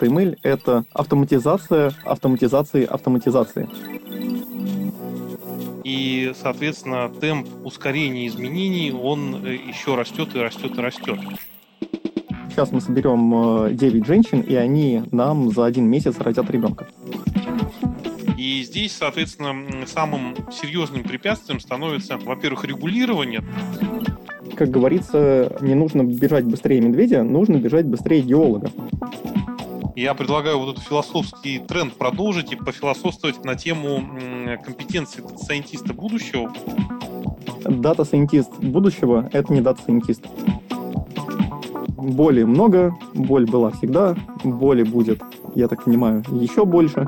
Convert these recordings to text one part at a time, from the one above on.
HTML — это автоматизация автоматизации автоматизации. И, соответственно, темп ускорения изменений, он э, еще растет и растет и растет. Сейчас мы соберем 9 э, женщин, и они нам за один месяц родят ребенка. И здесь, соответственно, самым серьезным препятствием становится, во-первых, регулирование. Как говорится, не нужно бежать быстрее медведя, нужно бежать быстрее геолога. Я предлагаю вот этот философский тренд продолжить и пофилософствовать на тему компетенции дата-сайентиста будущего. Дата-сайентист будущего — это не дата-сайентист. Боли много, боль была всегда, боли будет, я так понимаю, еще больше.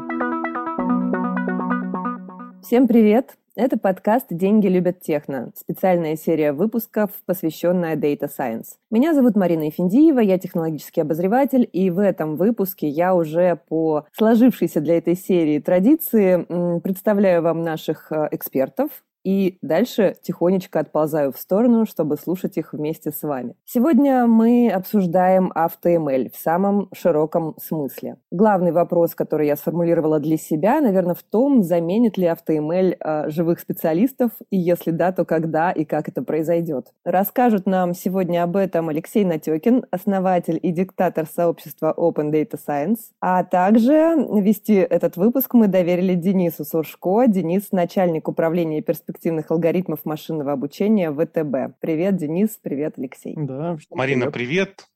Всем привет! Это подкаст «Деньги любят техно», специальная серия выпусков, посвященная Data Science. Меня зовут Марина Ефиндиева, я технологический обозреватель, и в этом выпуске я уже по сложившейся для этой серии традиции представляю вам наших э, экспертов, и дальше тихонечко отползаю в сторону, чтобы слушать их вместе с вами. Сегодня мы обсуждаем AutoML в самом широком смысле. Главный вопрос, который я сформулировала для себя, наверное, в том, заменит ли AutoML э, живых специалистов, и если да, то когда и как это произойдет. Расскажут нам сегодня об этом Алексей Натекин, основатель и диктатор сообщества Open Data Science, а также вести этот выпуск мы доверили Денису Суршко. Денис – начальник управления перспектив перспективных алгоритмов машинного обучения ВТБ. Привет, Денис, привет, Алексей. Да, Марина, привет. привет.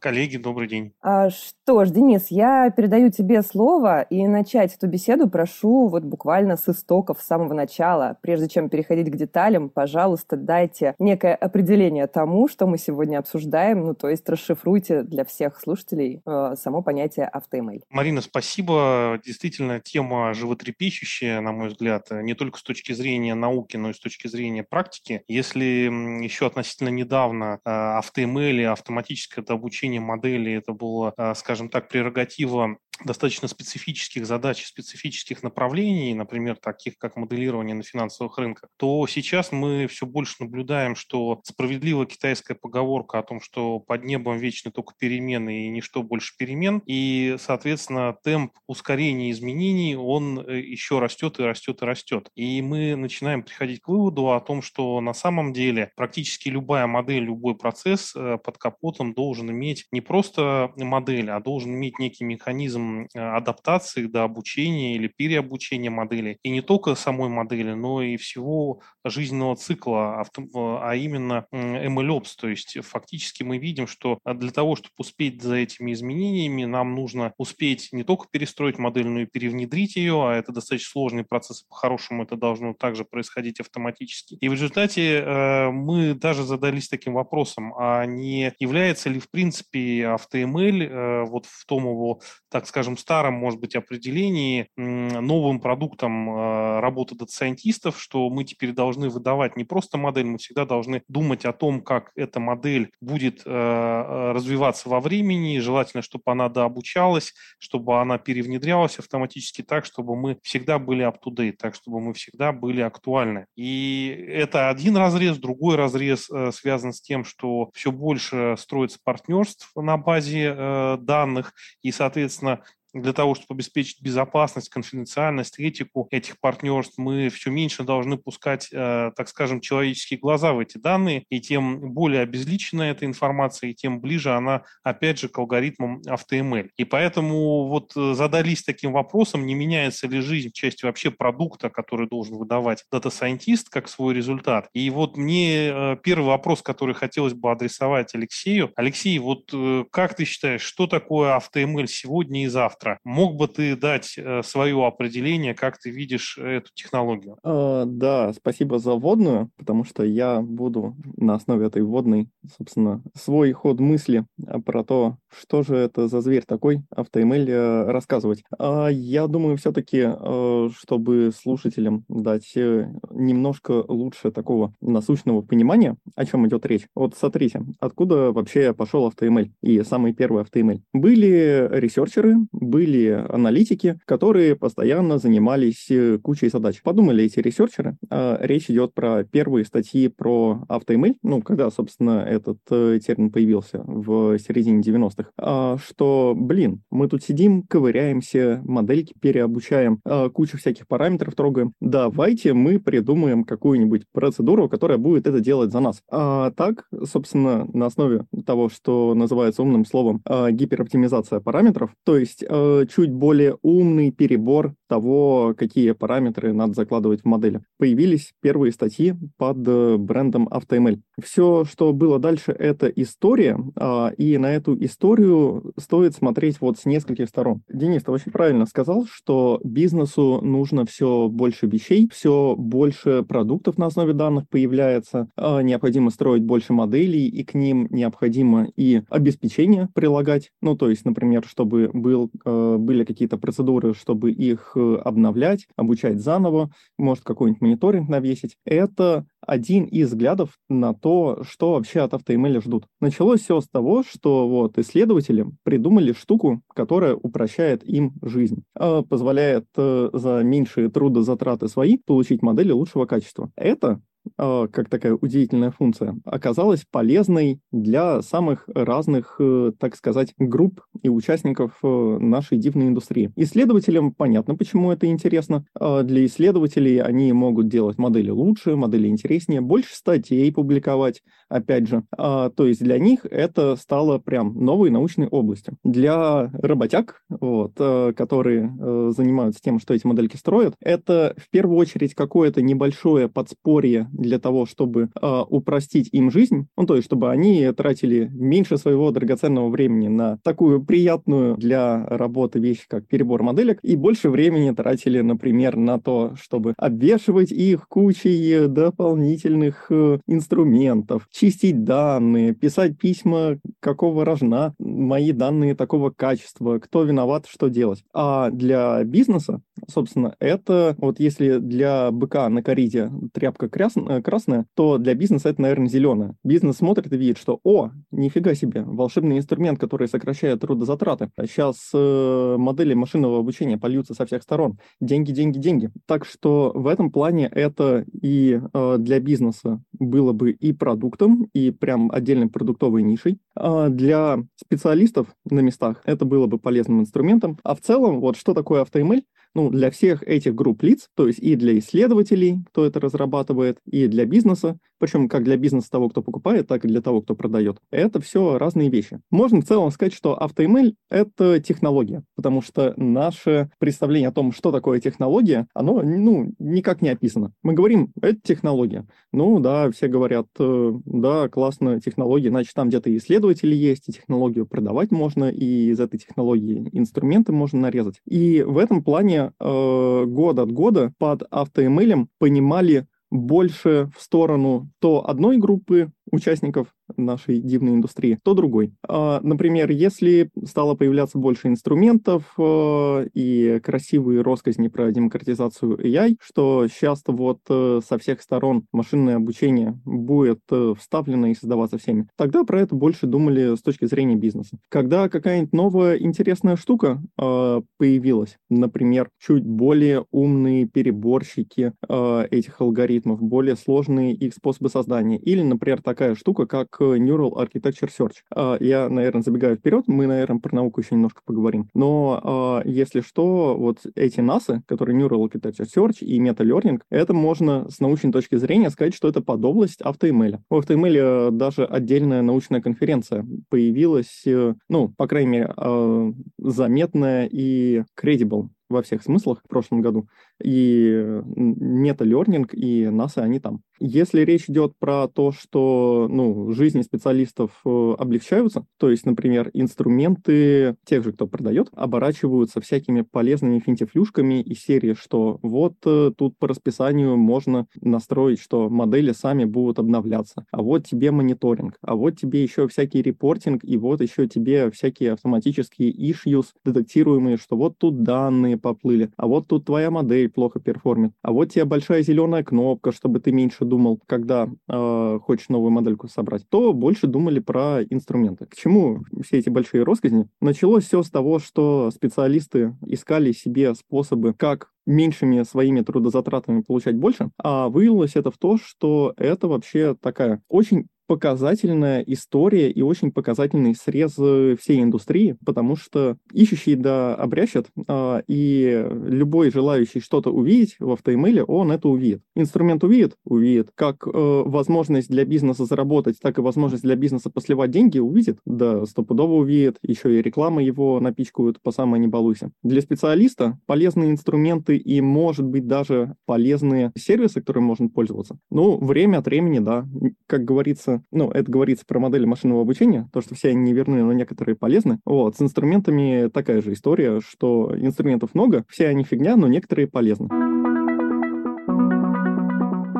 Коллеги, добрый день. А, что ж, Денис, я передаю тебе слово, и начать эту беседу прошу вот буквально с истоков, с самого начала. Прежде чем переходить к деталям, пожалуйста, дайте некое определение тому, что мы сегодня обсуждаем, ну, то есть расшифруйте для всех слушателей э, само понятие AutoML. Марина, спасибо. Действительно, тема животрепещущая, на мой взгляд, не только с точки зрения науки, но и с точки зрения практики. Если еще относительно недавно э, AutoML и автоматическое обучение обучение модели это было, а, скажем так, прерогатива достаточно специфических задач, специфических направлений, например, таких как моделирование на финансовых рынках, то сейчас мы все больше наблюдаем, что справедливая китайская поговорка о том, что под небом вечно только перемены и ничто больше перемен, и, соответственно, темп ускорения изменений, он э, еще растет и растет и растет. И мы начинаем приходить к выводу о том, что на самом деле практически любая модель, любой процесс э, под капотом должен иметь не просто модель, а должен иметь некий механизм адаптации до обучения или переобучения модели. И не только самой модели, но и всего жизненного цикла, а именно MLOps. То есть фактически мы видим, что для того, чтобы успеть за этими изменениями, нам нужно успеть не только перестроить модель, но и перевнедрить ее, а это достаточно сложный процесс. По-хорошему это должно также происходить автоматически. И в результате э, мы даже задались таким вопросом, а не является ли в принципе AutoML э, вот в том его, так скажем, скажем, старом, может быть, определении, новым продуктом э, работы дата-сайентистов, что мы теперь должны выдавать не просто модель, мы всегда должны думать о том, как эта модель будет э, э, развиваться во времени, желательно, чтобы она дообучалась, чтобы она перевнедрялась автоматически так, чтобы мы всегда были up-to-date, так, чтобы мы всегда были актуальны. И это один разрез, другой разрез связан с тем, что все больше строится партнерств на базе данных, и, соответственно, для того, чтобы обеспечить безопасность, конфиденциальность, этику этих партнерств, мы все меньше должны пускать, э, так скажем, человеческие глаза в эти данные, и тем более обезличена эта информация, и тем ближе она, опять же, к алгоритмам AutoML. И поэтому вот э, задались таким вопросом, не меняется ли жизнь в части вообще продукта, который должен выдавать дата-сайентист как свой результат. И вот мне э, первый вопрос, который хотелось бы адресовать Алексею. Алексей, вот как ты считаешь, что такое AutoML сегодня и завтра? Завтра. Мог бы ты дать э, свое определение, как ты видишь эту технологию? Э, да, спасибо за вводную, потому что я буду на основе этой вводной, собственно, свой ход мысли про то, что же это за зверь такой, AutoML э, рассказывать. А я думаю, все-таки, э, чтобы слушателям дать немножко лучше такого насущного понимания, о чем идет речь. Вот смотрите, откуда вообще пошел AutoML и самый первый AutoML. Были ресерчеры, были аналитики, которые постоянно занимались э, кучей задач. Подумали эти ресерчеры, а, речь идет про первые статьи про AutoML, ну, когда, собственно, этот э, термин появился в середине 90-х, а, что, блин, мы тут сидим, ковыряемся, модельки переобучаем, а, кучу всяких параметров трогаем. Давайте мы придумаем какую-нибудь процедуру, которая будет это делать за нас. А так, собственно, на основе того, что называется умным словом гипероптимизация параметров, то есть чуть более умный перебор того, какие параметры надо закладывать в модели. Появились первые статьи под э, брендом AutoML. Все, что было дальше, это история, а, и на эту историю стоит смотреть вот с нескольких сторон. Денис, ты очень правильно сказал, что бизнесу нужно все больше вещей, все больше продуктов на основе данных появляется, а, необходимо строить больше моделей, и к ним необходимо и обеспечение прилагать, ну, то есть, например, чтобы был, э, были какие-то процедуры, чтобы их э, обновлять, обучать заново, может какой-нибудь мониторинг навесить. Это один из взглядов на то, что вообще от AutoML ждут. Началось все с того, что вот исследователи придумали штуку, которая упрощает им жизнь, а позволяет э, за меньшие трудозатраты свои получить модели лучшего качества. Это как такая удивительная функция, оказалась полезной для самых разных, э, так сказать, групп и участников э, нашей дивной индустрии. Исследователям понятно, почему это интересно. А, для исследователей они могут делать модели лучше, модели интереснее, больше статей публиковать, опять же. А, то есть для них это стало прям новой научной областью. Для работяг, вот, э, которые занимаются тем, что эти модельки строят, это в первую очередь какое-то небольшое подспорье для того, чтобы э, упростить им жизнь, ну, то есть, чтобы они тратили меньше своего драгоценного времени на такую приятную для работы вещь, как перебор моделек, и больше времени тратили, например, на то, чтобы обвешивать их кучей дополнительных э, инструментов, чистить данные, писать письма, какого рожна мои данные такого качества, кто виноват, что делать. А для бизнеса, собственно, это вот если для быка на кориде тряпка кряс, Э, красная, то для бизнеса это, наверное, зеленая. Бизнес смотрит и видит, что, о, нифига себе, волшебный инструмент, который сокращает трудозатраты. Сейчас э, модели машинного обучения польются со всех сторон. Деньги, деньги, деньги. Так что в этом плане это и э, для бизнеса было бы и продуктом, и прям отдельной продуктовой нишей. А для специалистов на местах это было бы полезным инструментом. А в целом, вот что такое AutoML? Ну, для всех этих групп лиц, то есть и для исследователей, кто это разрабатывает, и для бизнеса, причем как для бизнеса того, кто покупает, так и для того, кто продает. Это все разные вещи. Можно в целом сказать, что AutoML — это технология, потому что наше представление о том, что такое технология, оно, ну, никак не описано. Мы говорим, это технология. Ну, да, все говорят, э, да, классно, технология, значит, там где-то исследователи есть, и технологию продавать можно, и из этой технологии инструменты можно нарезать. И в этом плане э, год от года под AutoML понимали больше в сторону то одной группы участников нашей дивной индустрии, то другой. А, например, если стало появляться больше инструментов э, и красивые росказни про демократизацию AI, что сейчас вот э, со всех сторон машинное обучение будет э, вставлено и создаваться всеми, тогда про это больше думали с точки зрения бизнеса. Когда какая-нибудь новая интересная штука появилась, например, чуть более умные переборщики этих алгоритмов, более сложные их способы создания, или, например, такая штука, как Neural Architecture Search. А, я, наверное, забегаю вперед, мы, наверное, про науку еще немножко поговорим. Но а, если что, вот эти НАСА, которые Neural Architecture Search и Meta Learning, это можно с научной точки зрения сказать, что это подобласть AutoML. В AutoML даже отдельная научная конференция появилась, э, ну, по крайней мере, а, заметная и credible во всех смыслах в прошлом году. И мета-лернинг, и НАСА, они там. Если речь идет про то, что ну, жизни специалистов э, облегчаются, то есть, например, инструменты тех же, кто продает, оборачиваются всякими полезными финтифлюшками из серии, что вот э, тут по расписанию можно настроить, что модели сами будут обновляться, а вот тебе мониторинг, а вот тебе еще всякий репортинг, и вот еще тебе всякие автоматические issues, детектируемые, что вот тут данные поплыли, а вот тут твоя модель плохо перформит. А вот тебе большая зеленая кнопка, чтобы ты меньше думал, когда э, хочешь новую модельку собрать. То больше думали про инструменты. К чему все эти большие россказни? Началось все с того, что специалисты искали себе способы, как меньшими своими трудозатратами получать больше, а вылилось это в то, что это вообще такая очень показательная история и очень показательный срез э, всей индустрии, потому что ищущий да обрящет, а, и любой желающий что-то увидеть в автоэмейле, он это увидит. Инструмент увидит? Увидит. Как э, возможность для бизнеса заработать, так и возможность для бизнеса посливать деньги увидит? Да, стопудово увидит. Еще и реклама его напичкают по самой не балуйся. Для специалиста полезные инструменты и, может быть, даже полезные сервисы, которыми можно пользоваться. Ну, время от времени, да. Как говорится, ну, это говорится про модели машинного обучения, то, что все они не верны, но некоторые полезны. Вот, с инструментами такая же история, что инструментов много, все они фигня, но некоторые полезны.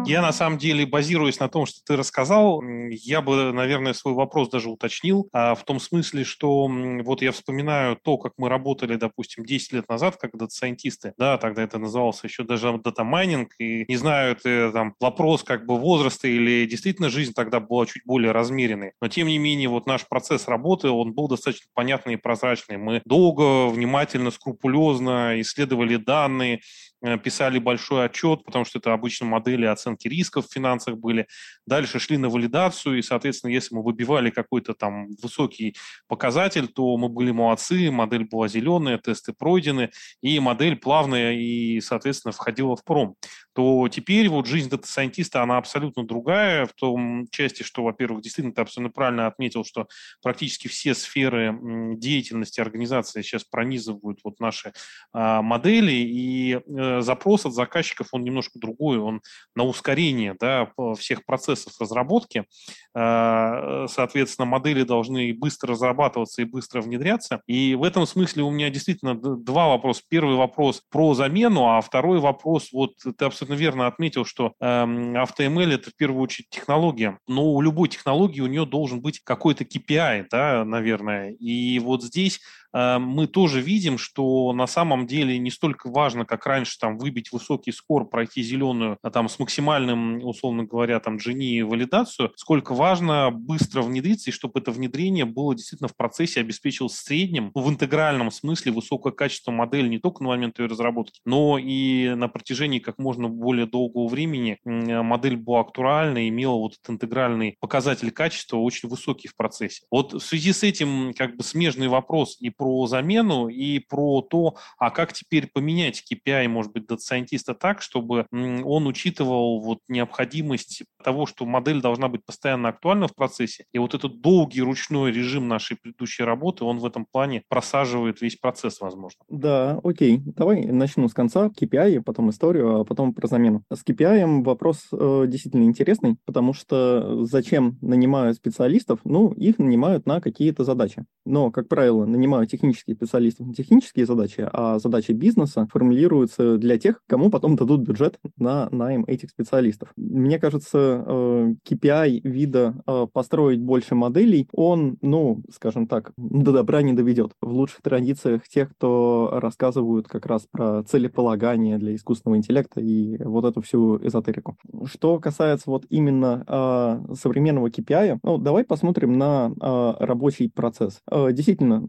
Я на самом деле, базируясь на том, что ты рассказал, я бы, наверное, свой вопрос даже уточнил, а, в том смысле, что вот я вспоминаю то, как мы работали, допустим, 10 лет назад, как дата-сайентисты, да, тогда это называлось еще даже data mining, и не знаю, это там вопрос как бы возраста или действительно жизнь тогда была чуть более размеренной, но тем не менее вот наш процесс работы, он был достаточно понятный и прозрачный. Мы долго, внимательно, скрупулезно исследовали данные, писали большой отчет, потому что это обычно модели оценки рисков в финансах были. Дальше шли на валидацию, и, соответственно, если мы выбивали какой-то там высокий показатель, то мы были молодцы, модель была зеленая, тесты пройдены, и модель плавная и, соответственно, входила в пром то теперь вот жизнь дата-сайентиста, она абсолютно другая в том части, что, во-первых, действительно, ты абсолютно правильно отметил, что практически все сферы деятельности организации сейчас пронизывают вот наши а, модели, и э, запрос от заказчиков, он немножко другой, он на ускорение да, всех процессов разработки. А, соответственно, модели должны быстро разрабатываться и быстро внедряться. И в этом смысле у меня действительно два вопроса. Первый вопрос про замену, а второй вопрос, вот ты абсолютно абсолютно верно отметил, что AutoML это в первую очередь технология, но у любой технологии у нее должен быть какой-то KPI, да, наверное. И вот здесь мы тоже видим, что на самом деле не столько важно, как раньше, там, выбить высокий скор, пройти зеленую, а там, с максимальным, условно говоря, там, Gini валидацию, сколько важно быстро внедриться, и чтобы это внедрение было действительно в процессе обеспечило в среднем, в интегральном смысле высокое качество модели не только на момент ее разработки, но и на протяжении как можно более долгого времени модель была актуальна, имела вот этот интегральный показатель качества очень высокий в процессе. Вот в связи с этим как бы смежный вопрос и про замену и про то, а как теперь поменять KPI, может быть, дата-сайентиста так, чтобы он учитывал вот необходимость того, что модель должна быть постоянно актуальна в процессе. И вот этот долгий ручной режим нашей предыдущей работы, он в этом плане просаживает весь процесс, возможно. Да, окей. Давай начну с конца. KPI, потом историю, а потом про замену. С KPI вопрос э, действительно интересный, потому что зачем нанимают специалистов? Ну, их нанимают на какие-то задачи. Но, как правило, нанимают технических специалистов на технические задачи, а задачи бизнеса формулируются для тех, кому потом дадут бюджет на найм этих специалистов. Мне кажется, KPI э, вида э, построить больше моделей, он, ну, скажем так, до добра не доведет. В лучших традициях тех, кто рассказывают как раз про целеполагание для искусственного интеллекта и вот эту всю эзотерику. Что касается вот именно э, современного KPI, ну, давай посмотрим на рабочий процесс. Действительно,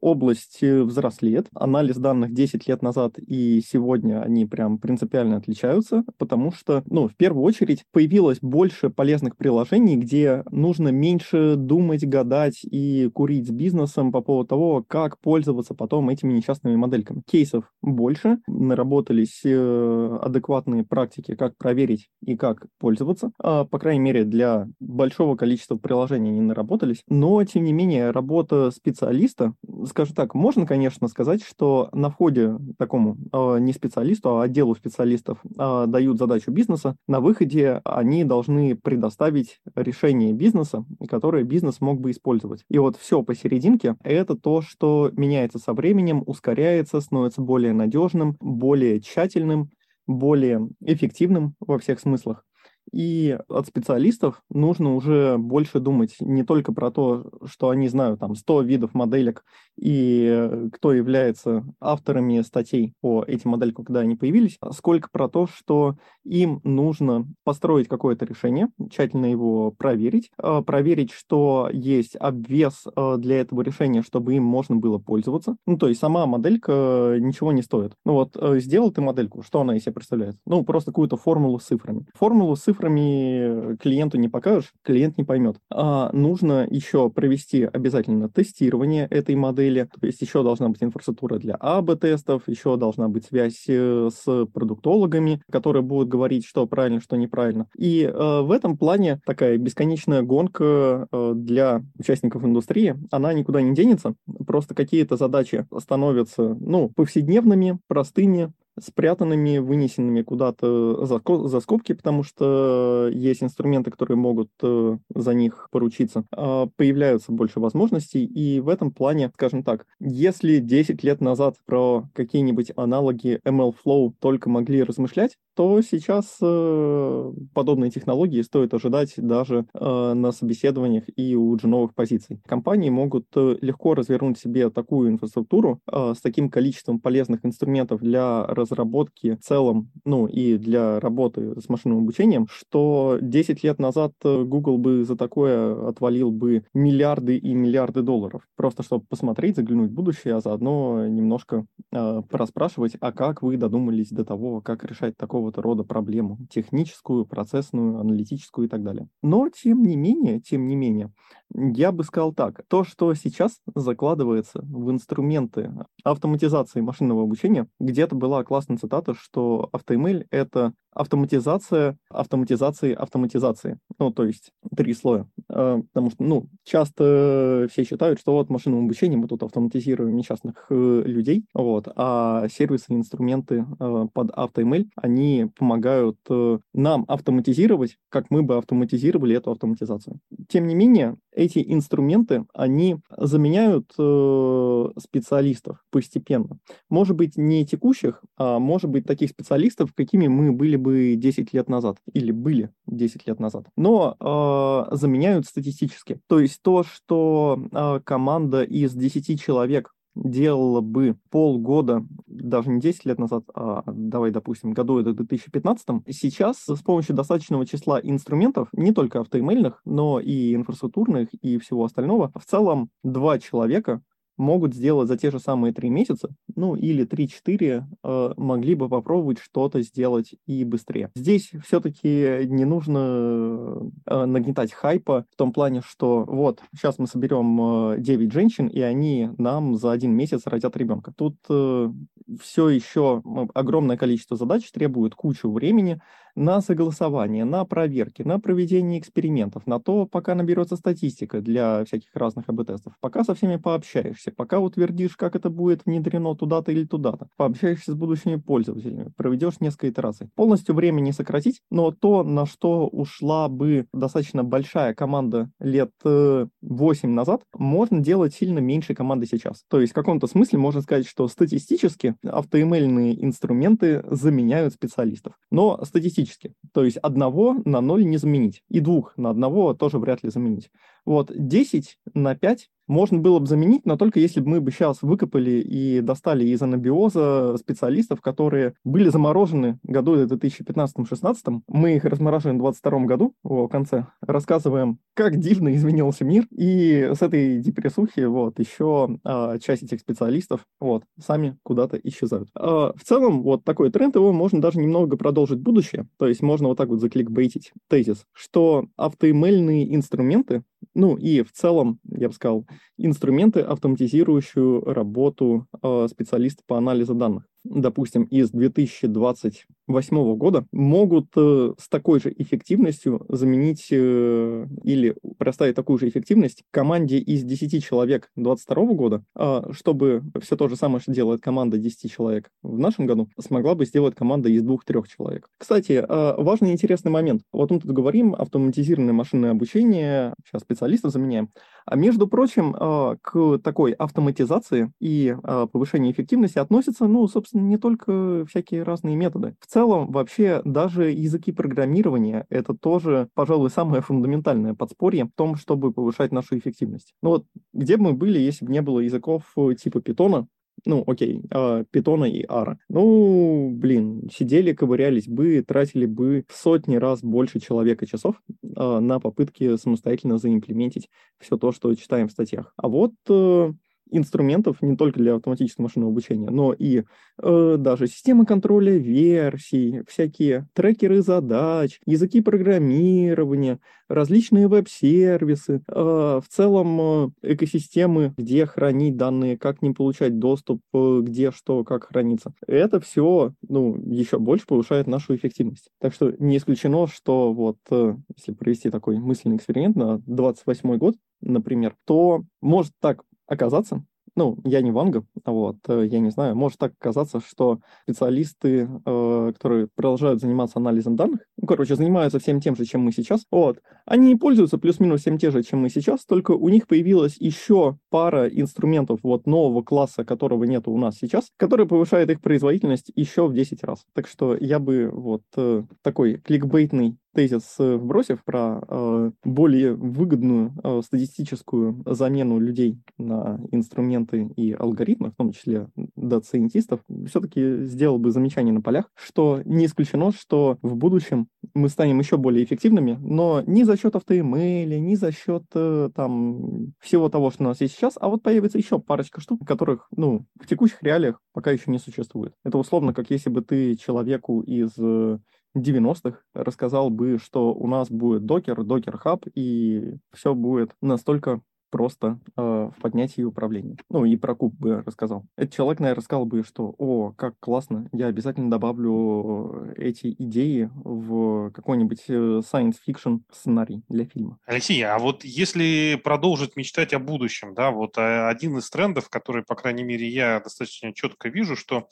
область взрослеет. Анализ данных 10 лет назад и сегодня они прям принципиально отличаются, потому что, ну, в первую очередь появилось больше полезных приложений, где нужно меньше думать, гадать и курить с бизнесом по поводу того, как пользоваться потом этими несчастными модельками. Кейсов больше, наработались э, адекватные практики, как проверить и как пользоваться. А, по крайней мере, для большого количества приложений они наработались. Но, тем не менее, работа специалиста, скажу так, можно, конечно, сказать, что на входе такому э, не специалисту, а отделу специалистов э, дают задачу бизнеса, на выходе они должны предоставить решение бизнеса, которое бизнес мог бы использовать. И вот все посерединке — это то, что меняется со временем, ускоряется, становится более надежным, более тщательным, более эффективным во всех смыслах. И от специалистов нужно уже больше думать не только про то, что они знают там 100 видов моделек и кто является авторами статей по этим моделькам, когда они появились, а сколько про то, что им нужно построить какое-то решение, тщательно его проверить, а, проверить, что есть обвес а, для этого решения, чтобы им можно было пользоваться. Ну, то есть сама моделька ничего не стоит. Ну вот, э, сделал ты модельку, что она из себя представляет? Ну, просто какую-то формулу с цифрами. Формулу с цифрами клиенту не покажешь, клиент не поймет. А нужно еще провести обязательно тестирование этой модели, то есть еще должна быть инфраструктура для АБ-тестов, еще должна быть связь э, с продуктологами, которые будут говорить, что правильно, что неправильно. И э, в этом плане такая бесконечная гонка э, для участников индустрии, она никуда не денется, просто какие-то задачи становятся, ну, повседневными, простыми, спрятанными, вынесенными куда-то за, за скобки, потому что есть инструменты, которые могут э, за них поручиться. А появляются больше возможностей, и в этом плане, скажем так, если 10 лет назад про какие-нибудь аналоги MLflow только могли размышлять, то сейчас э, подобные технологии стоит ожидать даже э, на собеседованиях и у уже новых позиций. Компании могут легко развернуть себе такую инфраструктуру с таким количеством полезных инструментов для разработки в целом, ну и для работы с машинным обучением, что 10 лет назад э, Google бы за такое отвалил бы миллиарды и миллиарды долларов. Просто чтобы посмотреть, заглянуть в будущее, а заодно немножко э, пораспрашивать, а как вы додумались до того, как решать такого-то рода проблему, техническую, процессную, аналитическую и так далее. Но, тем не менее, тем не менее, я бы сказал так, то, что сейчас закладывается в инструменты автоматизации машинного обучения, где-то была классная цитата, что AutoML — это автоматизация автоматизации автоматизации. Ну, то есть три слоя. А, потому что, ну, часто все считают, что вот машинным обучением мы тут автоматизируем несчастных э, людей, вот, а сервисы, инструменты э, под AutoML, они помогают э, нам автоматизировать, как мы бы автоматизировали эту автоматизацию. Тем не менее, эти инструменты, они заменяют специалистов постепенно. Может быть, не текущих, а может быть, таких специалистов, какими мы были бы 10 лет назад или были 10 лет назад, но э, заменяют статистически. То есть то, что э, команда из 10 человек делала бы полгода, даже не 10 лет назад, а давай, допустим, году это 2015, сейчас с помощью достаточного числа инструментов, не только автоэмейльных, но и инфраструктурных и всего остального, в целом два человека могут сделать за те же самые три месяца, ну или 3-4, э, могли бы попробовать что-то сделать и быстрее. Здесь все-таки не нужно э, нагнетать хайпа в том плане, что вот, сейчас мы соберем э, 9 женщин, и они нам за один месяц родят ребенка. Тут э, все еще огромное количество задач требует кучу времени, на согласование, на проверки, на проведение экспериментов, на то, пока наберется статистика для всяких разных АБ-тестов, пока со всеми пообщаешься, пока утвердишь, как это будет внедрено туда-то или туда-то, пообщаешься с будущими пользователями, проведешь несколько итераций. Полностью время не сократить, но то, на что ушла бы достаточно большая команда лет 8 э, назад, можно делать сильно меньше команды сейчас. То есть в каком-то смысле можно сказать, что статистически автоэмельные инструменты заменяют специалистов. Но статистически автоматически. То есть одного на ноль не заменить. И двух на одного тоже вряд ли заменить. Вот 10 на 5 можно было бы заменить, но только если бы мы бы сейчас выкопали и достали из анабиоза специалистов, которые были заморожены году 2015-16. Мы их размораживаем в 2022 году, в конце, рассказываем, как дивно изменился мир, и с этой депрессухи вот еще а, часть этих специалистов вот сами куда-то исчезают. А, в целом, вот такой тренд, его можно даже немного продолжить в будущее, то есть можно вот так вот закликбейтить тезис, что автоэмельные инструменты ну и в целом, я бы сказал, инструменты, автоматизирующую работу э, специалиста по анализу данных допустим, из 2028 года, могут э, с такой же эффективностью заменить э, или проставить такую же эффективность команде из 10 человек 2022 года, а чтобы все то же самое, что делает команда 10 человек в нашем году, смогла бы сделать команда из 2-3 человек. Кстати, а, важный и интересный момент. Вот мы тут говорим, автоматизированное машинное обучение, сейчас специалистов заменяем, а между прочим, а, к такой автоматизации и повышению эффективности относится, ну, собственно, не только всякие разные методы. В целом, вообще, даже языки программирования — это тоже, пожалуй, самое фундаментальное подспорье в том, чтобы повышать нашу эффективность. Ну вот, где бы мы были, если бы не было языков э, типа питона, ну, окей, э, питона и ара. Ну, блин, сидели, ковырялись бы, тратили бы в сотни раз больше человека часов э, на попытки самостоятельно заимплементить все то, что читаем в статьях. А вот э, инструментов не только для автоматического машинного обучения, но и э, даже системы контроля версий, всякие трекеры задач, языки программирования, различные веб-сервисы, э, в целом э, экосистемы, где хранить данные, как не получать доступ, э, где что, как хранится. Это все, ну, еще больше повышает нашу эффективность. Так что не исключено, что вот, э, если провести такой мысленный эксперимент на 28 год, например, то может так оказаться, ну, я не Ванга, вот, э, я не знаю, может так оказаться, что специалисты, э, которые продолжают заниматься анализом данных, ну, короче, занимаются всем тем же, чем мы сейчас, вот, они пользуются плюс-минус всем тем же, чем мы сейчас, только у них появилась еще пара инструментов вот нового класса, которого нет у нас сейчас, который повышает их производительность еще в 10 раз. Так что я бы вот э, такой кликбейтный тезис э, вбросив про э, более выгодную э, статистическую замену людей на инструменты и алгоритмы, в том числе дата-сайентистов, все-таки сделал бы замечание на полях, что не исключено, что в будущем мы станем еще более эффективными, но не за счет AutoML я, не за счет э, там всего того, что у нас есть сейчас, а вот появится еще парочка штук, которых, ну, в текущих реалиях пока еще не существует. Это условно, как если бы ты человеку из э, 90-х рассказал бы, что у нас будет Docker, Docker Hub, и все будет настолько просто э, в поднятии управления. Ну, и про куб бы рассказал. Этот человек, наверное, сказал бы, что «О, как классно, я обязательно добавлю эти идеи в какой-нибудь э, science fiction сценарий для фильма». Алексей, а вот если продолжить мечтать о будущем, да, вот э, один из трендов, который, по крайней мере, я достаточно четко вижу, что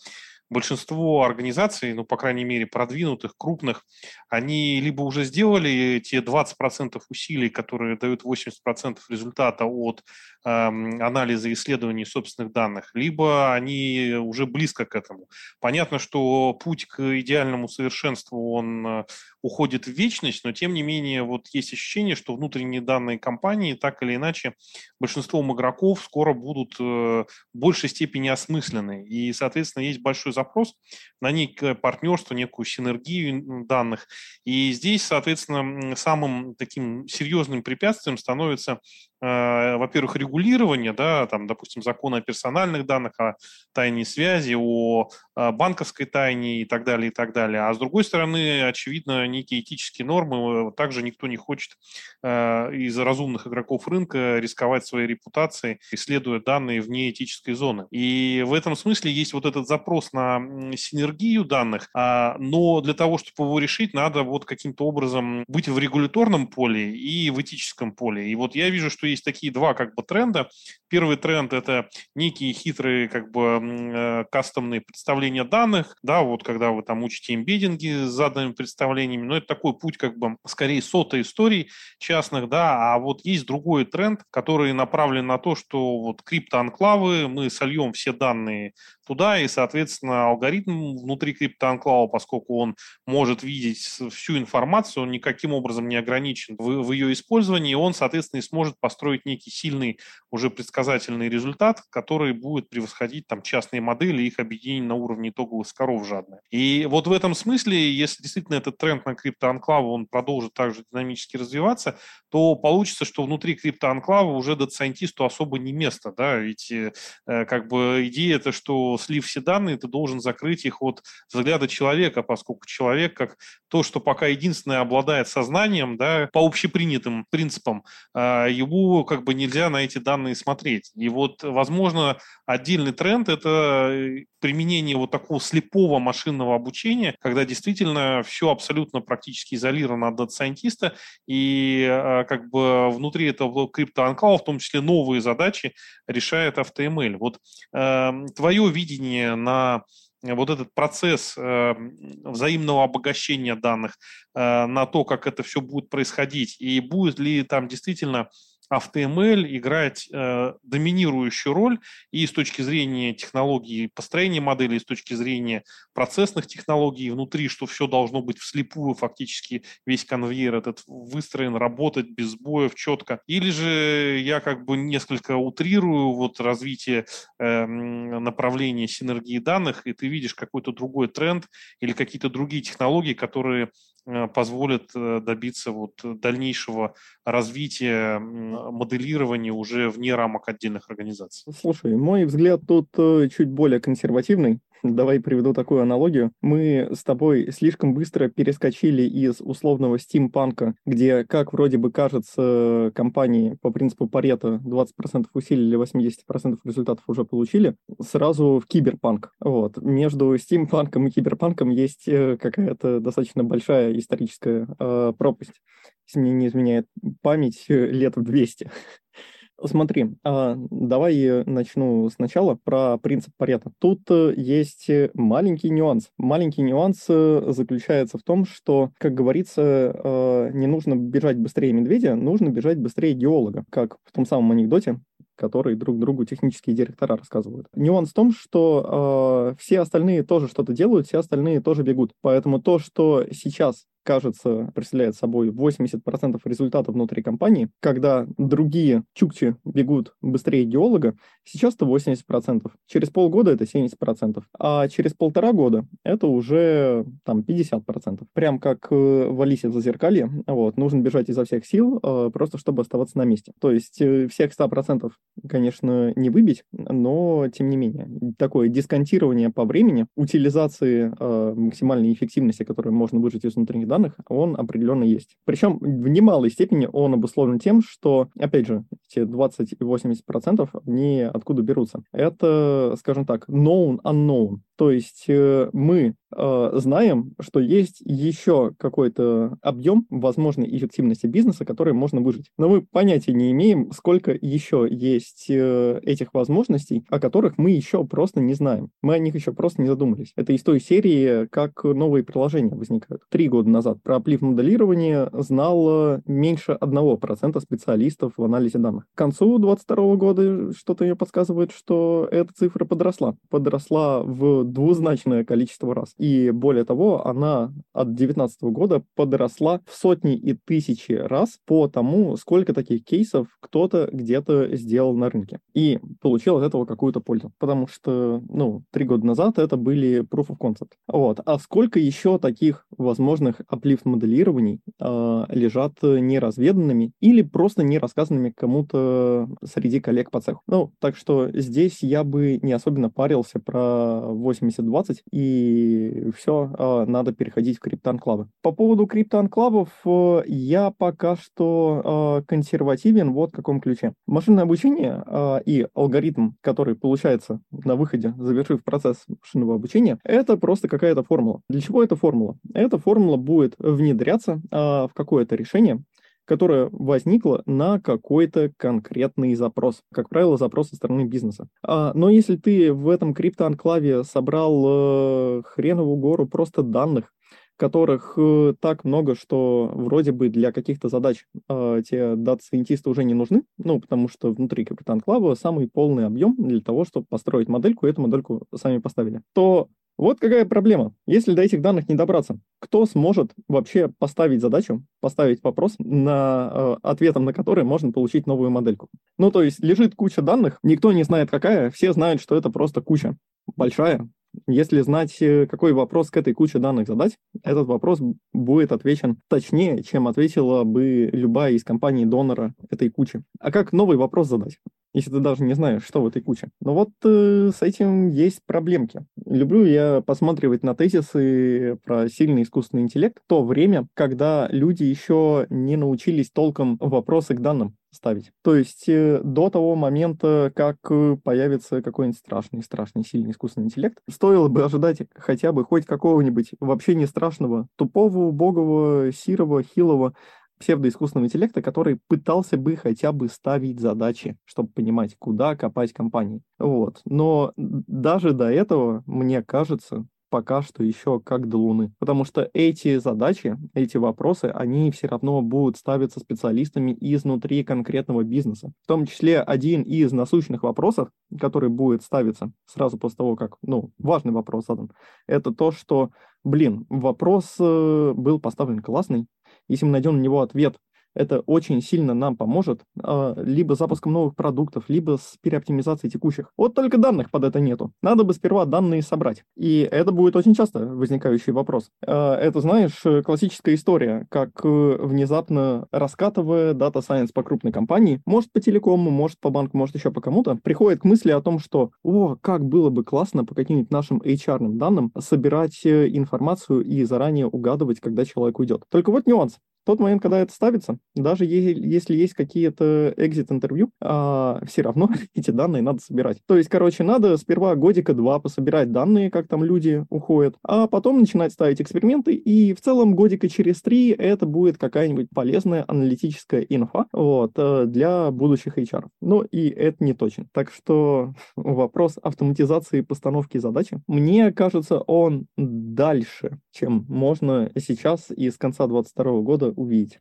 большинство организаций, ну, по крайней мере, продвинутых, крупных, они либо уже сделали те 20% усилий, которые дают 80% результата от э, анализа и исследований собственных данных, либо они уже близко к этому. Понятно, что путь к идеальному совершенству, он э, уходит в вечность, но тем не менее вот есть ощущение, что внутренние данные компании так или иначе большинством игроков скоро будут э, в большей степени осмыслены. И, соответственно, есть большой запрос на некое партнерство, некую синергию данных. И здесь, соответственно, самым таким серьезным препятствием становится во-первых, регулирование, да, там, допустим, закон о персональных данных, о тайне связи, о э, банковской тайне и так далее, и так далее. А с другой стороны, очевидно, некие этические нормы. Также никто не хочет э, из разумных игроков рынка рисковать своей репутацией, исследуя данные вне этической зоны. И в этом смысле есть вот этот запрос на синергию данных, а, но для того, чтобы его решить, надо вот каким-то образом быть в регуляторном поле и в этическом поле. И вот я вижу, что есть такие два как бы тренда. Первый тренд – это некие хитрые как бы э, кастомные представления данных, да, вот когда вы там учите эмбеддинги с заданными представлениями, но это такой путь как бы скорее сотой историй частных, да, а вот есть другой тренд, который направлен на то, что вот криптоанклавы, мы сольем все данные туда, и, соответственно, алгоритм внутри криптоанклава, поскольку он может видеть всю информацию, он никаким образом не ограничен в, в ее использовании, он, соответственно, и сможет построить некий сильный, уже предсказательный результат, который будет превосходить там частные модели, их объединение на уровне итоговых скоров жадных. И вот в этом смысле, если действительно этот тренд на криптоанклавы, он продолжит также динамически развиваться, то получится, что внутри криптоанклава уже дата-сайентисту особо не место, да, ведь э, как бы идея это, что слив все данные, ты должен закрыть их от взгляда человека, поскольку человек, как то, что пока единственное обладает сознанием, да, по общепринятым принципам, а, как бы нельзя на эти данные смотреть. И вот, возможно, отдельный тренд – это э, применение вот такого слепого машинного обучения, когда действительно все абсолютно практически изолировано от дата-сайентиста, и а, как бы внутри этого криптоанклава, в том числе новые задачи, решает AutoML. Вот э, твое видение на вот этот процесс э, взаимного обогащения данных, э, на то, как это все будет происходить, и будет ли там действительно AutoML играет э, доминирующую роль и с точки зрения технологии построения модели, и с точки зрения процессных технологий внутри, что все должно быть вслепую, фактически весь конвейер этот выстроен, работать без сбоев четко. Или же я как бы несколько утрирую вот развитие э, направления синергии данных, и ты видишь какой-то другой тренд или какие-то другие технологии, которые позволит э, добиться вот дальнейшего развития моделирования уже вне рамок отдельных организаций. Слушай, мой взгляд тут э, чуть более консервативный. Давай приведу такую аналогию. Мы с тобой слишком быстро перескочили из условного стимпанка, где, как вроде бы кажется, компании по принципу Парета 20% усилили, 80% результатов уже получили, сразу в киберпанк. Вот. Между стимпанком и киберпанком есть э, какая-то достаточно большая историческая э, пропасть. Если мне не изменяет память, э, лет в 200. Смотри, а, давай начну сначала про принцип Парета. Тут э, есть маленький нюанс. Маленький нюанс э, заключается в том, что, как говорится, э, не нужно бежать быстрее медведя, нужно бежать быстрее геолога, как в том самом анекдоте, который друг другу технические директора рассказывают. Нюанс в том, что э, все остальные тоже что-то делают, все остальные тоже бегут. Поэтому то, что сейчас кажется, представляет собой 80% результата внутри компании, когда другие чукчи бегут быстрее геолога, сейчас это 80%. Через полгода это 70%, а через полтора года это уже там 50%. Прям как э, в Алисе в Зазеркалье, вот, нужно бежать изо всех сил, э, просто чтобы оставаться на месте. То есть э, всех 100%, конечно, не выбить, но тем не менее, такое дисконтирование по времени, утилизации максимальной эффективности, которую можно выжить из внутренних он определенно есть. Причем в немалой степени он обусловлен тем, что, опять же, эти 20 и 80% они откуда берутся. Это, скажем так, known unknown. То есть э, мы знаем, что есть еще какой-то объем возможной эффективности бизнеса, который можно выжить. Но мы понятия не имеем, сколько еще есть э, этих возможностей, о которых мы еще просто не знаем. Мы о них еще просто не задумались. Это из той серии, как новые приложения возникают. Три года назад про плив-моделирование знало меньше одного процента специалистов в анализе данных. К концу 2022 года что-то мне подсказывает, что эта цифра подросла. Подросла в двузначное количество раз. И более того, она от 2019 года подросла в сотни и тысячи раз по тому, сколько таких кейсов кто-то где-то сделал на рынке. И получил от этого какую-то пользу. Потому что, ну, три года назад это были proof of concept. Вот. А сколько еще таких возможных аплифт-моделирований э, лежат неразведанными или просто не рассказанными кому-то среди коллег по цеху? Ну, так что здесь я бы не особенно парился про 80-20, и все, а, надо переходить в криптоанклавы. По поводу криптоанклавов э, я пока что а, консервативен вот в каком ключе. Машинное обучение а, и алгоритм, который получается на выходе, завершив процесс машинного обучения, это просто какая-то формула. Для чего эта формула? Эта формула будет внедряться в какое-то решение, которая возникла на какой-то конкретный запрос. Как правило, запрос со стороны бизнеса. А, но если ты в этом криптоанклаве собрал э, хреновую гору просто данных, которых э, так много, что вроде бы для каких-то задач э, те дата-сайентисты уже не нужны, ну, потому что внутри криптоанклава самый полный объем для того, чтобы построить модельку, эту модельку сами поставили, то вот какая проблема. Если до этих данных не добраться, кто сможет вообще поставить задачу, поставить вопрос, на, э, ответом на который можно получить новую модельку? Ну, то есть лежит куча данных, никто не знает какая, все знают, что это просто куча большая. Если знать, э, какой вопрос к этой куче данных задать, этот вопрос будет отвечен точнее, чем ответила бы любая из компаний донора этой кучи. А как новый вопрос задать? если ты даже не знаешь, что в этой куче. Но вот э, с этим есть проблемки. Люблю я посматривать на тезисы про сильный искусственный интеллект в то время, когда люди еще не научились толком вопросы к данным ставить. То есть э, до того момента, как э, появится какой-нибудь страшный, страшный, сильный искусственный интеллект, стоило бы ожидать хотя бы хоть какого-нибудь вообще не страшного, тупого, убогого, сирого, хилого псевдоискусственного интеллекта, который пытался бы хотя бы ставить задачи, чтобы понимать, куда копать компании. Вот. Но даже до этого, мне кажется, пока что еще как до Луны. Потому что эти задачи, эти вопросы, они все равно будут ставиться специалистами изнутри конкретного бизнеса. В том числе один из насущных вопросов, который будет ставиться сразу после того, как, ну, важный вопрос задан, это то, что, блин, вопрос э, был поставлен классный, если мы найдем на него ответ это очень сильно нам поможет а, либо запуском новых продуктов, либо с переоптимизацией текущих. Вот только данных под это нету. Надо бы сперва данные собрать. И это будет очень часто возникающий вопрос. А, это, знаешь, классическая история, как э, внезапно раскатывая дата Science по крупной компании, может по телекому, может по банку, может еще по кому-то, приходит к мысли о том, что, о, как было бы классно по каким-нибудь нашим HR данным собирать э, информацию и заранее угадывать, когда человек уйдет. Только вот нюанс тот момент, когда это ставится, даже если, есть какие-то экзит-интервью, а, все равно эти данные надо собирать. То есть, короче, надо сперва годика два пособирать данные, как там люди уходят, а потом начинать ставить эксперименты, и в целом годика через три это будет какая-нибудь полезная аналитическая инфа вот, э, для будущих HR. Но и это не точно. Так что вопрос автоматизации постановки задачи, мне кажется, он дальше, чем можно сейчас и с конца 2022 года увидеть.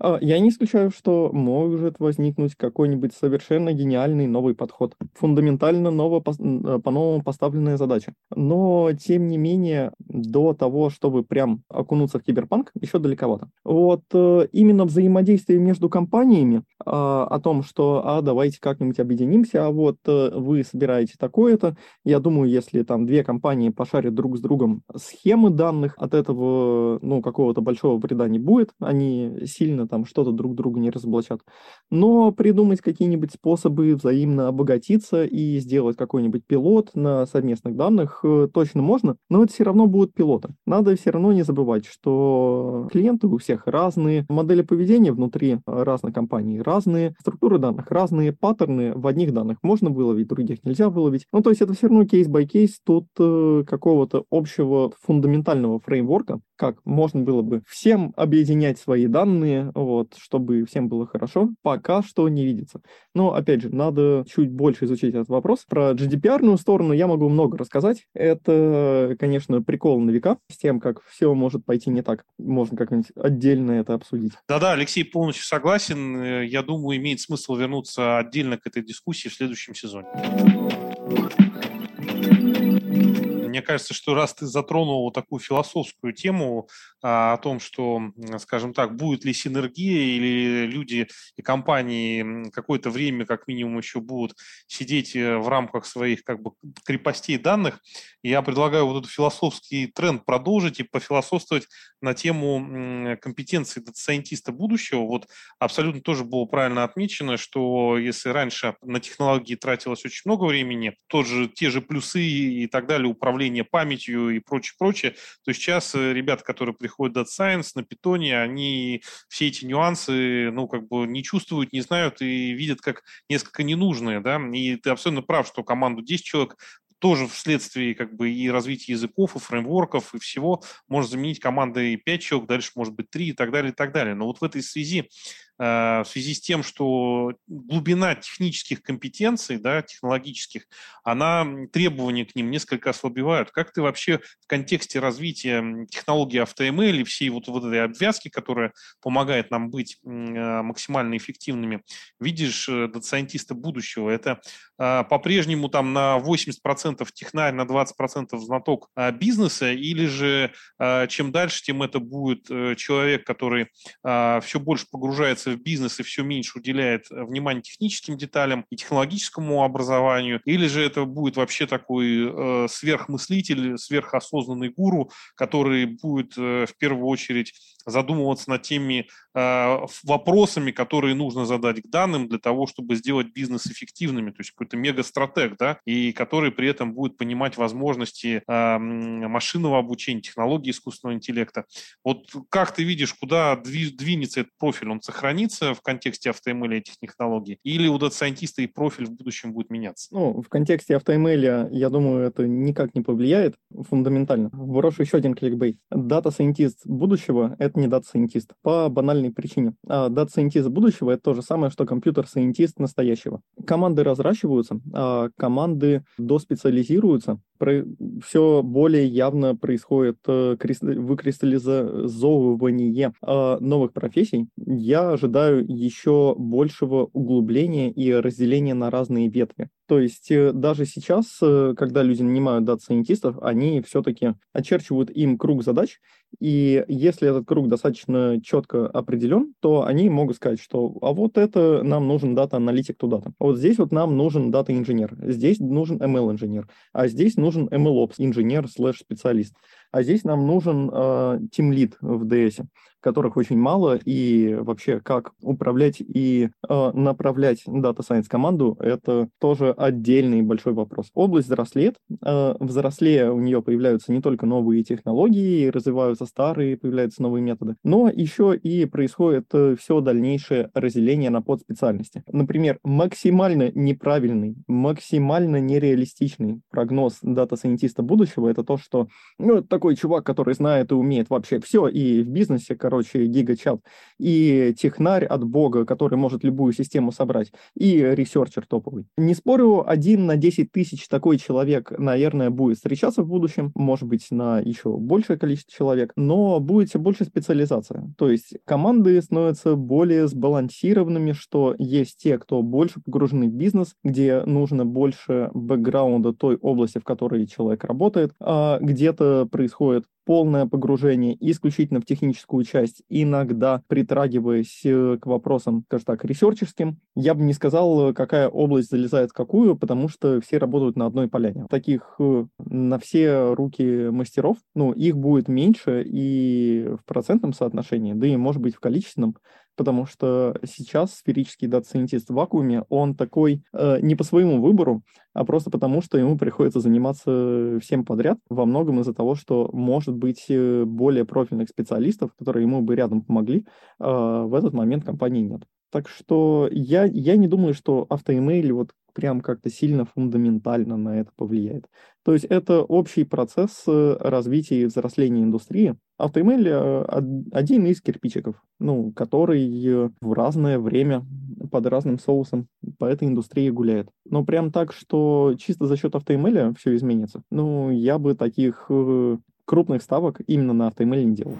А, я не исключаю, что может возникнуть какой-нибудь совершенно гениальный новый подход, фундаментально ново, э, по-новому поставленная задача. Но, тем не менее, до того, чтобы прям окунуться в киберпанк, еще далековато. Вот э, именно взаимодействие между компаниями а, о том, что, а, давайте как-нибудь объединимся, а вот э, вы собираете такое-то, я думаю, если там две компании пошарят друг с другом схемы данных, от этого, ну, какого-то большого вреда не будет, они сильно там что-то друг друга не разоблачат. Но придумать какие-нибудь способы взаимно обогатиться и сделать какой-нибудь пилот на совместных данных э, точно можно, но это все равно будут пилоты. Надо все равно не забывать, что клиенты у всех разные, модели поведения внутри разных компаний разные, структуры данных разные, паттерны в одних данных можно выловить, других нельзя выловить. Ну, то есть это все равно case-by-case, тут э, какого-то общего фундаментального фреймворка, как можно было бы всем объединять свои данные, вот, чтобы всем было хорошо, пока что не видится. Но, опять же, надо чуть больше изучить этот вопрос. Про GDPR-ную сторону я могу много рассказать. Это, конечно, прикол на века с тем, как все может пойти не так. Можно как-нибудь отдельно это обсудить. Да-да, Алексей полностью согласен. Я думаю, имеет смысл вернуться отдельно к этой дискуссии в следующем сезоне. Мне кажется, что раз ты затронул такую философскую тему о том, что, скажем так, будет ли синергия или люди и компании какое-то время как минимум еще будут сидеть э, в рамках своих как бы крепостей данных, я предлагаю вот этот философский тренд продолжить и пофилософствовать на тему компетенции дата-сайентиста будущего. Вот абсолютно тоже было правильно отмечено, что если раньше на технологии тратилось очень много времени, тоже те же плюсы и так далее управление управление памятью и прочее, прочее, то сейчас э, ребята, которые приходят в Data Science на питоне, они все эти нюансы, ну, как бы не чувствуют, не знают и видят как несколько ненужные, да, и ты абсолютно прав, что команду 10 человек тоже вследствие как бы и развития языков, и фреймворков, и всего может заменить командой 5 человек, дальше может быть 3 и так далее, и так далее. Но вот в этой связи в связи с тем, что глубина технических компетенций, да, технологических, она, требования к ним несколько ослабевают. Как ты вообще в контексте развития технологии AutoML и всей вот, вот этой обвязки, которая помогает нам быть э, максимально эффективными, видишь э, дата-сайентиста будущего? Это по-прежнему там на 80% технарь, на 20% знаток бизнеса, или же чем дальше, тем это будет человек, который все больше погружается в бизнес и все меньше уделяет э, внимания техническим деталям и технологическому образованию, или же это будет вообще такой э, сверхмыслитель, сверхосознанный гуру, который будет э, в первую очередь задумываться над теми э, вопросами, которые нужно задать к данным для того, чтобы сделать бизнес эффективными, то есть какой-то мегастратег, да, и который при этом будет понимать возможности э, машинного обучения, технологии искусственного интеллекта. Вот как ты видишь, куда двинется этот профиль? Он сохранится в контексте AutoML этих технологий? Или у дата-сайентиста и профиль в будущем будет меняться? Ну, в контексте AutoML, я думаю, это никак не повлияет фундаментально. Брошу еще один кликбейт. Дата-сайентист будущего — это не дата-сайентист по банальной причине. А дата-сайентист будущего — это то же самое, что компьютер-сайентист настоящего. Команды разращиваются, а команды доспециализируются, все более явно происходит э, выкристаллизовывание э, новых профессий. Я ожидаю еще большего углубления и разделения на разные ветви. То есть э, даже сейчас, когда люди нанимают дата-сайентистов, они все-таки очерчивают им круг задач, и если этот круг достаточно четко определен, то они могут сказать, что а вот это нам нужен дата-аналитик туда-то. Вот здесь вот нам нужен дата-инженер, здесь нужен ML-инженер, а здесь нужен MLOps, инженер слэш-специалист. А здесь нам нужен э, тимлид в DS, которых очень мало, и вообще как управлять и э, направлять Data Science команду, это тоже отдельный большой вопрос. Область взрослеет, э, взрослее у нее появляются не только новые технологии, развиваются старые, появляются новые методы, но еще и происходит э, все дальнейшее разделение на подспециальности. Например, максимально неправильный, максимально нереалистичный прогноз дата-сайентиста будущего — это то, что ну, такой чувак, который знает и умеет вообще все, и в бизнесе, короче, gigachad, и технарь от бога, который может любую систему собрать, и researcher топовый. Не спорю, один на 10 тысяч такой человек, наверное, будет встречаться в будущем, может быть, на еще большее количество человек, но будет все больше специализация. То есть команды становятся более сбалансированными, что есть те, кто больше погружены в бизнес, где нужно больше бэкграунда той области, в которой человек работает, а где-то происходит происходит полное погружение исключительно в техническую часть, иногда притрагиваясь э, к вопросам, скажем так, ресерчерским. Я бы не сказал, какая область залезает в какую, потому что все работают на одной поляне. Таких э, на все руки мастеров, ну, их будет меньше и в процентном соотношении, да и, может быть, в количественном, потому что сейчас сферический дата-сайентист в вакууме, он такой э, не по своему выбору, а просто потому, что ему приходится заниматься всем подряд, во многом из-за того, что, может быть, э, более профильных специалистов, которые ему бы рядом помогли, э, в этот момент компании нет. Так что я, я не думаю, что AutoML вот прям как-то сильно фундаментально на это повлияет. То есть это общий процесс э, развития и взросления индустрии. AutoML э, один из кирпичиков, ну, который в разное время под разным соусом по этой индустрии гуляет. Но прям так, что чисто за счет автоэмеля все изменится, ну, я бы таких крупных ставок именно на автоэмейле не делал.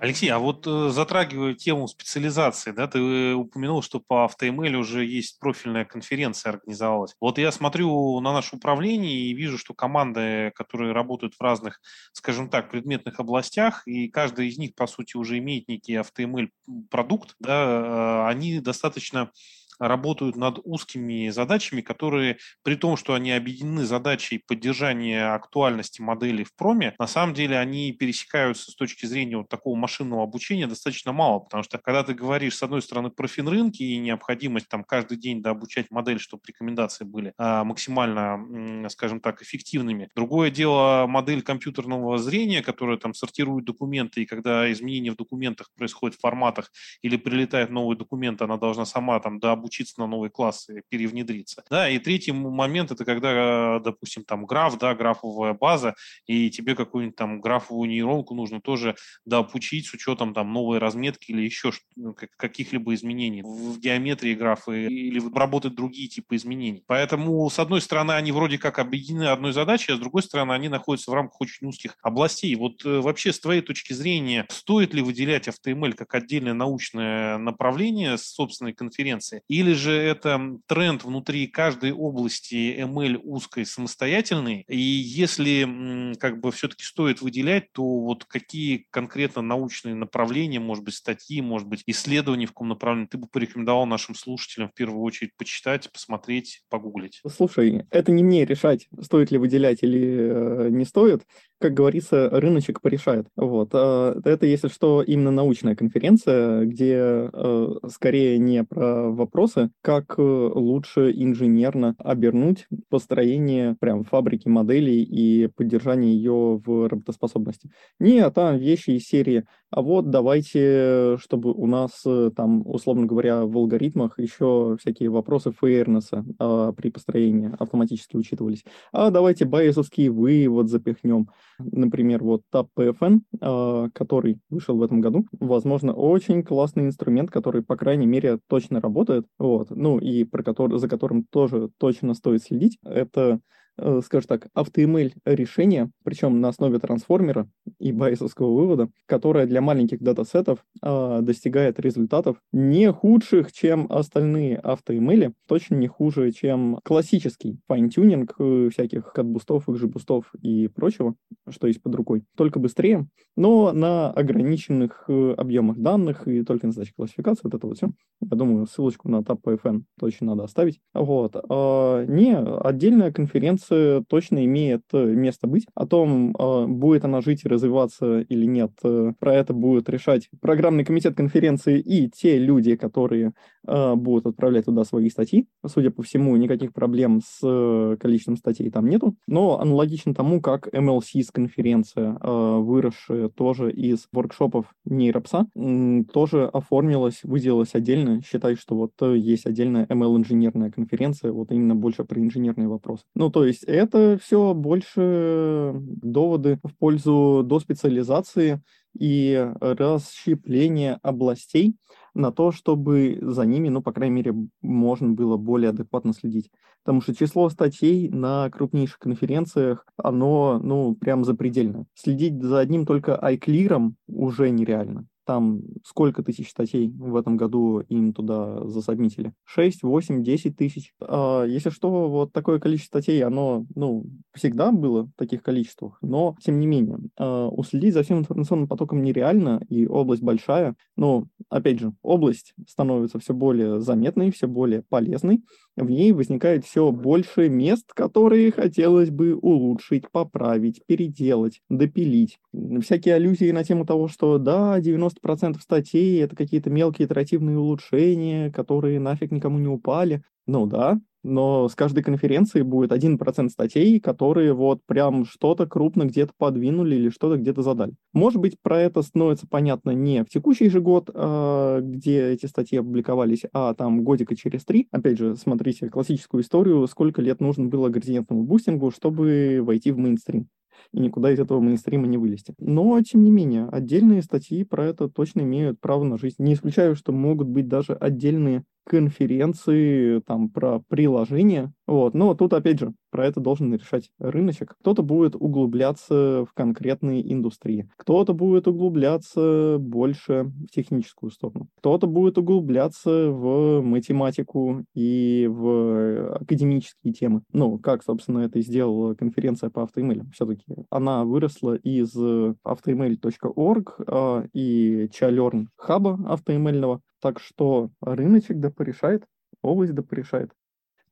Алексей, а вот э, затрагивая тему специализации, да, ты э, упомянул, что по AutoML уже есть профильная конференция организовалась. Вот я смотрю на наше управление и вижу, что команды, которые работают в разных, скажем так, предметных областях, и каждая из них, по сути, уже имеет некий AutoML продукт, да, э, они достаточно работают над узкими задачами, которые, при том, что они объединены задачей поддержания актуальности модели в проме, на самом деле они пересекаются с точки зрения вот такого машинного обучения достаточно мало, потому что когда ты говоришь, с одной стороны, про финрынки и необходимость там каждый день да, обучать модель, чтобы рекомендации были а, максимально, скажем так, эффективными. Другое дело модель компьютерного зрения, которая там сортирует документы, и когда изменения в документах происходят в форматах или прилетает новый документ, она должна сама там дообучить учиться на новый класс и перевнедриться. Да, и третий момент это когда, допустим, там граф, да, графовая база, и тебе какую-нибудь там графовую нейронку нужно тоже дообучить с учетом там новой разметки или еще ну, каких-либо изменений в геометрии графы или обработать другие типы изменений. Поэтому, с одной стороны, они вроде как объединены одной задачей, а с другой стороны, они находятся в рамках очень узких областей. Вот э, вообще, с твоей точки зрения, стоит ли выделять автоML как отдельное научное направление собственной конференции, и или же это тренд внутри каждой области ML узкой самостоятельный, и если как бы все-таки стоит выделять, то вот какие конкретно научные направления, может быть, статьи, может быть, исследования в каком направлении ты бы порекомендовал нашим слушателям в первую очередь почитать, посмотреть, погуглить? Слушай, это не мне решать, стоит ли выделять или э, не стоит как говорится, рыночек порешает. Вот. А, это, если что, именно научная конференция, где э, скорее не про вопросы, как э, лучше инженерно обернуть построение прям фабрики моделей и поддержание ее в работоспособности. Не, а там вещи из серии а вот давайте, чтобы у нас э, там, условно говоря, в алгоритмах еще всякие вопросы фейернеса а, при построении автоматически учитывались. А давайте байесовский вывод запихнем. Например, вот TAP-PFN, а, который вышел в этом году, возможно, очень классный инструмент, который, по крайней мере, точно работает, вот, ну и про который, за которым тоже точно стоит следить. Это скажем так, AutoML решение, причем на основе трансформера и байесовского вывода, которое для маленьких датасетов э, достигает результатов не худших, чем остальные AutoML, точно не хуже, чем классический fine-tuning э, всяких CatBoost ов, бустов и прочего, что есть под рукой. Только быстрее, но на ограниченных э, объемах данных и только на задаче классификации, вот это вот все. Я думаю, ссылочку на TabPFN точно надо оставить. Вот. А, не, отдельная конференция конференция точно имеет э, место быть. О том, э, будет она жить и развиваться или нет, э, про это будет решать программный комитет конференции и те люди, которые будут отправлять туда свои статьи. Судя по всему, никаких проблем с количеством статей там нету. Но аналогично тому, как MLC с конференция, выросшая тоже из воркшопов нейропса, тоже оформилась, выделилась отдельно. Считай, что вот есть отдельная ML-инженерная конференция, вот именно больше про инженерные вопросы. Ну, то есть это все больше доводы в пользу доспециализации и расщепления областей на то, чтобы за ними, ну, по крайней мере, можно было более адекватно следить. Потому что число статей на крупнейших конференциях, оно, ну, прям запредельно. Следить за одним только iClear уже нереально там сколько тысяч статей в этом году им туда засобмитили? 6, 8, 10 тысяч. А, если что, вот такое количество статей, оно, ну, всегда было в таких количествах, но, тем не менее, а, уследить за всем информационным потоком нереально, и область большая, но, опять же, область становится все более заметной, все более полезной, в ней возникает все больше мест, которые хотелось бы улучшить, поправить, переделать, допилить. Всякие аллюзии на тему того, что да, 90 90% статей — это какие-то мелкие итеративные улучшения, которые нафиг никому не упали. Ну да, но с каждой конференции будет 1% статей, которые вот прям что-то крупно где-то подвинули или что-то где-то задали. Может быть, про это становится понятно не в текущий же год, а, где эти статьи опубликовались, а там годика через три. Опять же, смотрите классическую историю, сколько лет нужно было градиентному бустингу, чтобы войти в мейнстрим и никуда из этого мейнстрима не вылезти. Но, тем не менее, отдельные статьи про это точно имеют право на жизнь. Не исключаю, что могут быть даже отдельные конференции там про приложения. Вот. Но тут, опять же, про это должен решать рыночек. Кто-то будет углубляться в конкретные индустрии, кто-то будет углубляться больше в техническую сторону, кто-то будет углубляться в математику и в академические темы. Ну, как, собственно, это сделала конференция по AutoML ю. Все-таки она выросла из autoemail.org а, и Chalearn хаба автоэмельного, так что рыночек да порешает, область да порешает.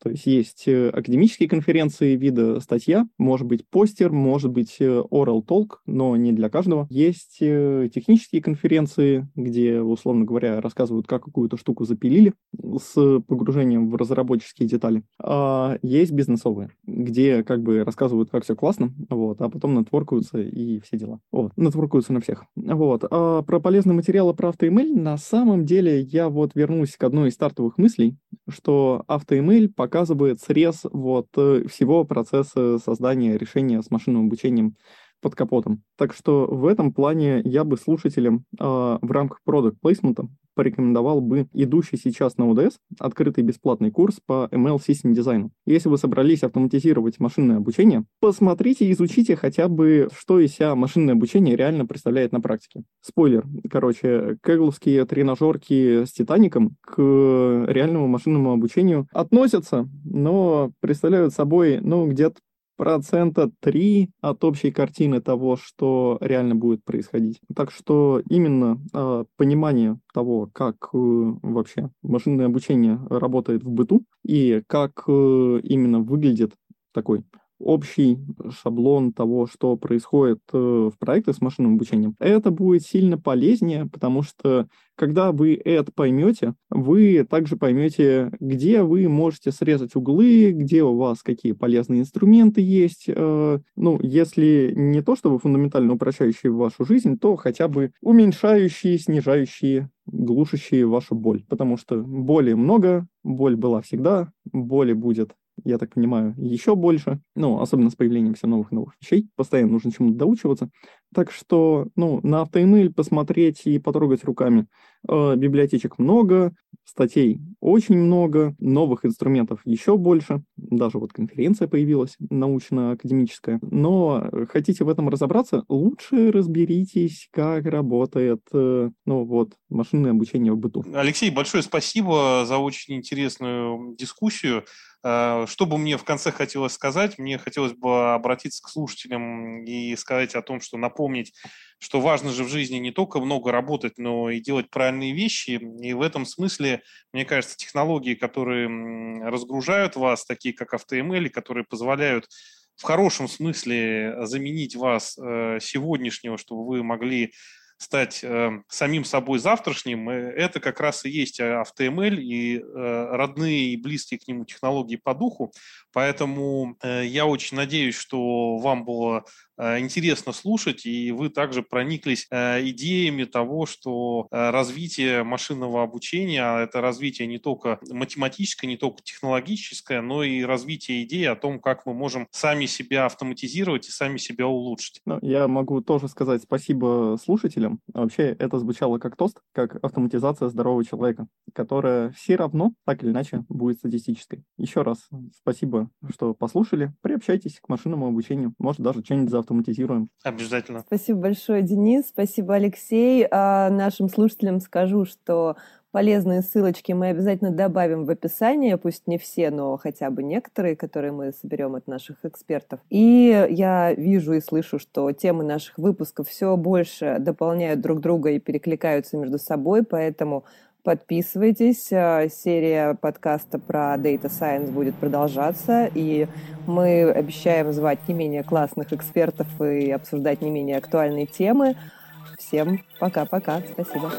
То есть есть э, академические конференции вида статья, может быть постер, может быть э, oral talk, но не для каждого. Есть э, технические конференции, где, условно говоря, рассказывают, как какую-то штуку запилили с погружением в разработческие детали. А есть бизнесовые, где как бы рассказывают, как все классно, вот, а потом нетворкаются и все дела. Вот, нетворкаются на всех. Вот. А про полезные материалы про AutoML на самом деле я вот вернусь к одной из стартовых мыслей, что AutoML по показывает срез вот э, всего процесса создания решения с машинным обучением под капотом. Так что в этом плане я бы слушателям э, в рамках продукт плейсмента порекомендовал бы идущий сейчас на ODS открытый бесплатный курс по ML System Design. Если вы собрались автоматизировать машинное обучение, посмотрите и изучите хотя бы, что из себя машинное обучение реально представляет на практике. Спойлер, короче, кегловские тренажерки с Титаником к реальному машинному обучению относятся, но представляют собой, ну, где-то процента 3 от общей картины того, что реально будет происходить. Так что именно э, понимание того, как э, вообще машинное обучение работает в быту и как э, именно выглядит такой общий шаблон того, что происходит э, в проектах с машинным обучением, это будет сильно полезнее, потому что когда вы это поймете, вы также поймете, где вы можете срезать углы, где у вас какие полезные инструменты есть. Э, ну, если не то, чтобы фундаментально упрощающие вашу жизнь, то хотя бы уменьшающие, снижающие глушащие вашу боль. Потому что боли много, боль была всегда, боли будет я так понимаю, еще больше. Ну, особенно с появлением все новых новых вещей. Постоянно нужно чему-то доучиваться. Так что, ну, на автоэмейль посмотреть и потрогать руками. Э, библиотечек много, статей очень много, новых инструментов еще больше. Даже вот конференция появилась, научно-академическая. Но хотите в этом разобраться, лучше разберитесь, как работает, э, ну, вот, машинное обучение в быту. Алексей, большое спасибо за очень интересную дискуссию. Э, что бы мне в конце хотелось сказать? Мне хотелось бы обратиться к слушателям и сказать о том, что напомнить, что важно же в жизни не только много работать, но и делать правильные вещи. И в этом смысле, мне кажется, технологии, которые разгружают вас, такие как AutoML, которые позволяют в хорошем смысле заменить вас э, сегодняшнего, чтобы вы могли стать э, самим собой завтрашним, э, это как раз и есть AutoML и э, родные и близкие к нему технологии по духу. Поэтому э, я очень надеюсь, что вам было Э, интересно слушать, и вы также прониклись э, идеями того, что э, развитие машинного обучения, а это развитие не только математическое, не только технологическое, но и развитие идеи о том, как мы можем сами себя автоматизировать и сами себя улучшить. Ну, я могу тоже сказать спасибо слушателям. Вообще это звучало как тост, как автоматизация здорового человека, которая все равно, так или иначе, будет статистической. Еще раз спасибо, что послушали. Приобщайтесь к машинному обучению. Может, даже что-нибудь завтра автоматизируем. Обязательно. Спасибо большое, Денис. Спасибо, Алексей. А нашим слушателям скажу, что полезные ссылочки мы обязательно добавим в описание, пусть не все, но хотя бы некоторые, которые мы соберем от наших экспертов. И я вижу и слышу, что темы наших выпусков все больше дополняют друг друга и перекликаются между собой, поэтому Подписывайтесь. Э, серия подкаста про Data Science будет продолжаться, и мы обещаем звать не менее классных экспертов и обсуждать не менее актуальные темы. Всем пока-пока. Спасибо.